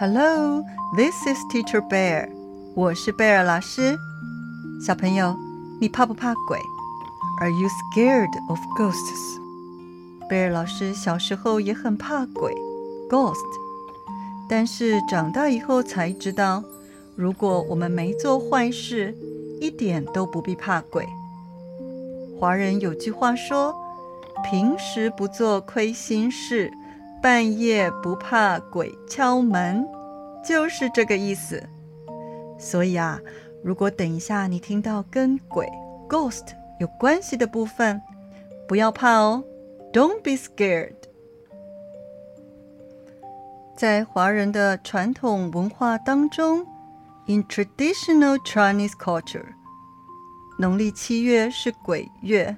Hello, this is Teacher Bear. 我是贝尔老师。小朋友，你怕不怕鬼？Are you scared of ghosts? 贝尔老师小时候也很怕鬼，ghost。但是长大以后才知道，如果我们没做坏事，一点都不必怕鬼。华人有句话说：“平时不做亏心事。”半夜不怕鬼敲门，就是这个意思。所以啊，如果等一下你听到跟鬼 （ghost） 有关系的部分，不要怕哦，Don't be scared。在华人的传统文化当中，in traditional Chinese culture，农历七月是鬼月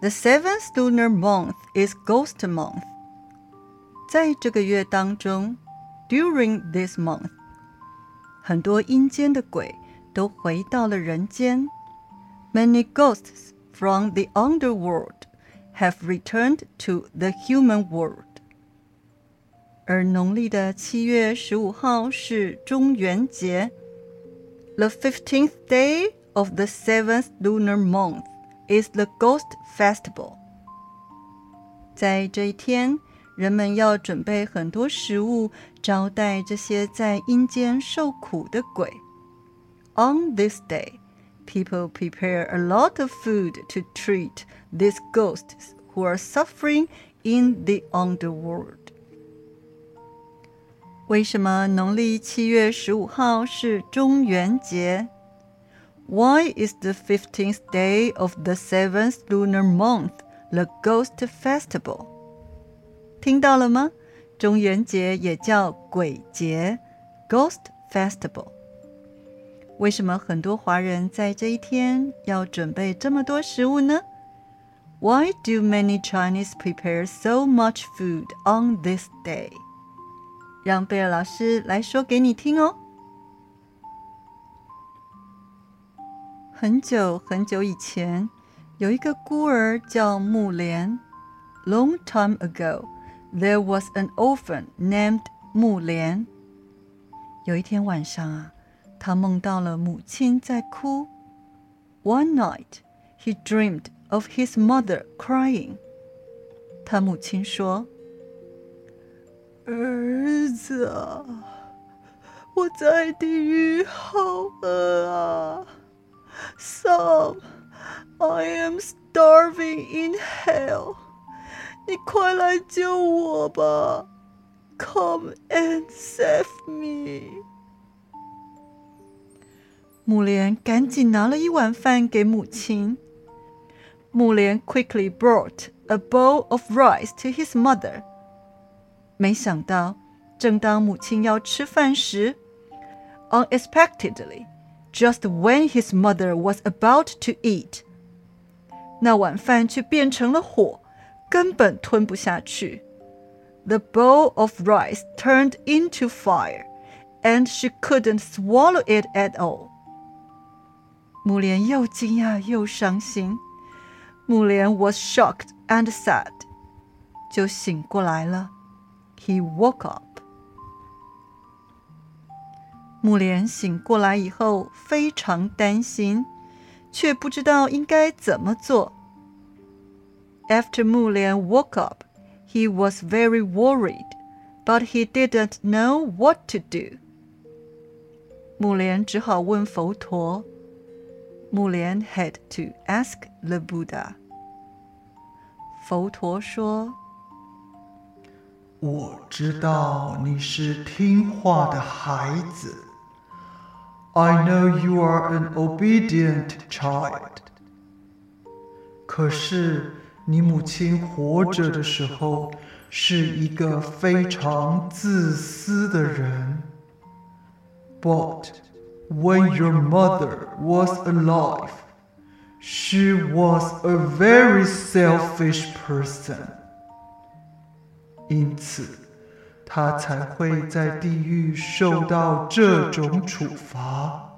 ，the seventh lunar month is ghost month。在这个月当中，during this month，很多阴间的鬼都回到了人间。Many ghosts from the underworld have returned to the human world。而农历的七月十五号是中元节，the fifteenth day of the seventh lunar month is the Ghost Festival。在这一天。 人们要准备很多食物招待这些在阴间受苦的鬼。On this day, people prepare a lot of food to treat these ghosts who are suffering in the underworld. 为什么农历七月十五号是中元节？Why is the fifteenth day of the seventh lunar month the Ghost Festival? 听到了吗？中元节也叫鬼节 （Ghost Festival）。为什么很多华人在这一天要准备这么多食物呢？Why do many Chinese prepare so much food on this day？让贝尔老师来说给你听哦。很久很久以前，有一个孤儿叫木莲。Long time ago。there was an orphan named 木莲。有一天晚上啊，他梦到了母亲在哭。One night, he dreamed of his mother crying. 他母亲说：“儿子啊，我在地狱好饿啊！Son, I am starving in hell.” 你快来救我吧！Come and save me！目莲赶紧拿了一碗饭给母亲。目莲 quickly brought a bowl of rice to his mother。没想到，正当母亲要吃饭时，unexpectedly。Just when his mother was about to eat，那碗饭却变成了火，根本吞不下去。The bowl of rice turned into fire, and she couldn't swallow it at all. Mulian was shocked and sad，就醒过来了。He woke up. 目莲醒过来以后非常担心，却不知道应该怎么做。after Mulian woke up, he was very worried, but he didn't know what to do. 木莲只好问佛陀。木莲 had to ask the Buddha. 佛陀说：“我知道你是听话的孩子。I know you are an obedient child. 可是。” 你母亲活着的时候是一个非常自私的人。But when your mother was alive, she was a very selfish person. 因此，她才会在地狱受到这种处罚。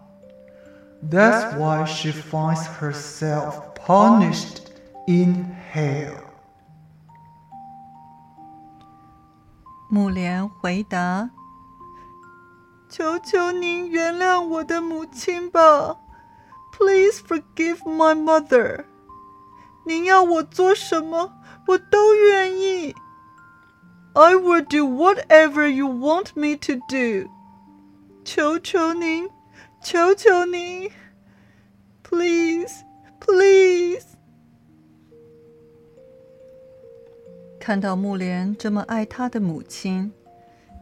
That's why she finds herself punished in hair? 目莲回答：“求求您原谅我的母亲吧，Please forgive my mother。您要我做什么，我都愿意。I will do whatever you want me to do。求求您，求求您，Please，Please please.。”看到目莲这么爱他的母亲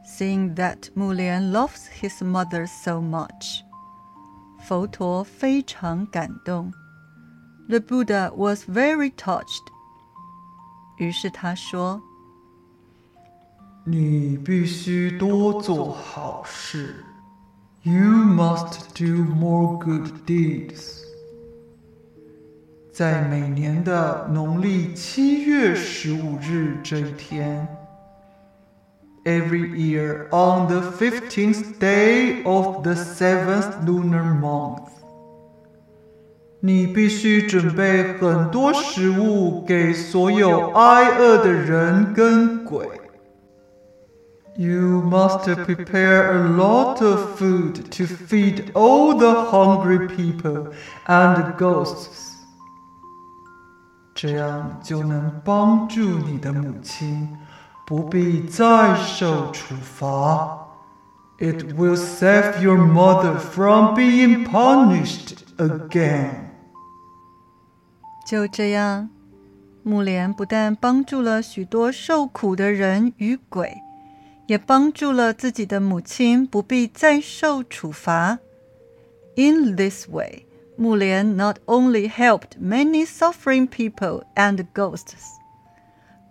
，seeing that 目莲 loves his mother so much，佛陀非常感动，the Buddha was very touched。于是他说：“你必须多做好事，You must do more good deeds。”在每年的农历七月十五日这一天。” every year on the 15th day of the seventh lunar month. 你必须准备很多食物给所有挨饿的人跟鬼。You must prepare a lot of food to feed all the hungry people and ghosts. 这样就能帮助你的母亲。不必再受处罚。It will save your mother from being punished again。就这样，木莲不但帮助了许多受苦的人与鬼，也帮助了自己的母亲不必再受处罚。In this way, 木莲 not only helped many suffering people and ghosts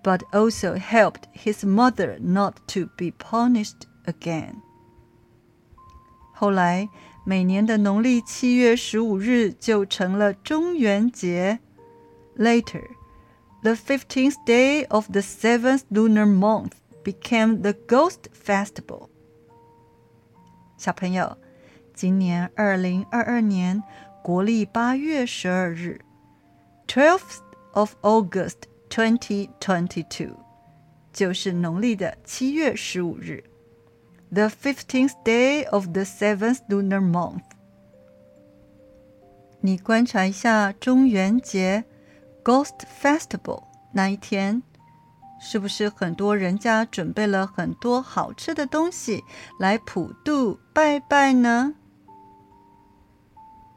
but also helped his mother not to be punished again. 后来，每年的农历七月十五日就成了中元节。Later, the fifteenth day of the seventh lunar month became the Ghost Festival. 小朋友，今年二零二二年 国历八月十二日，twelfth of August 2022，就是农历的七月十五日，the fifteenth day of the seventh lunar month。你观察一下中元节 （Ghost Festival） 那一天，是不是很多人家准备了很多好吃的东西来普渡拜拜呢？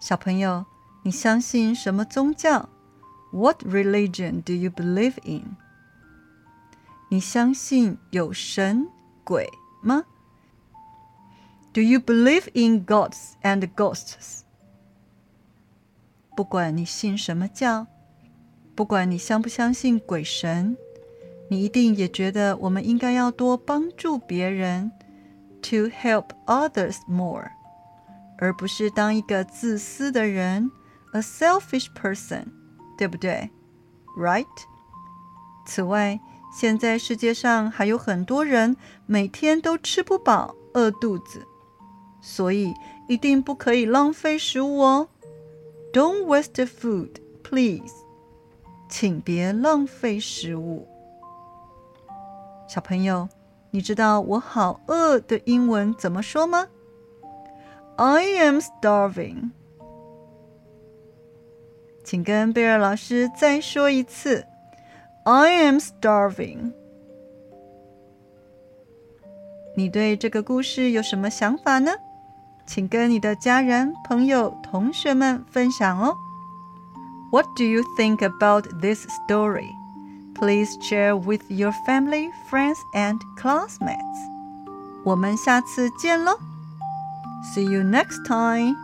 小朋友，你相信什么宗教？What religion do you believe in？你相信有神鬼吗？Do you believe in gods and ghosts？不管你信什么教，不管你相不相信鬼神，你一定也觉得我们应该要多帮助别人，to help others more，而不是当一个自私的人，a selfish person。对不对？Right。此外，现在世界上还有很多人每天都吃不饱，饿肚子，所以一定不可以浪费食物哦。Don't waste food, please。请别浪费食物。小朋友，你知道我好饿的英文怎么说吗？I am starving。请跟贝尔老师再说一次：“I am starving。”你对这个故事有什么想法呢？请跟你的家人、朋友、同学们分享哦。What do you think about this story? Please share with your family, friends, and classmates. 我们下次见喽！See you next time.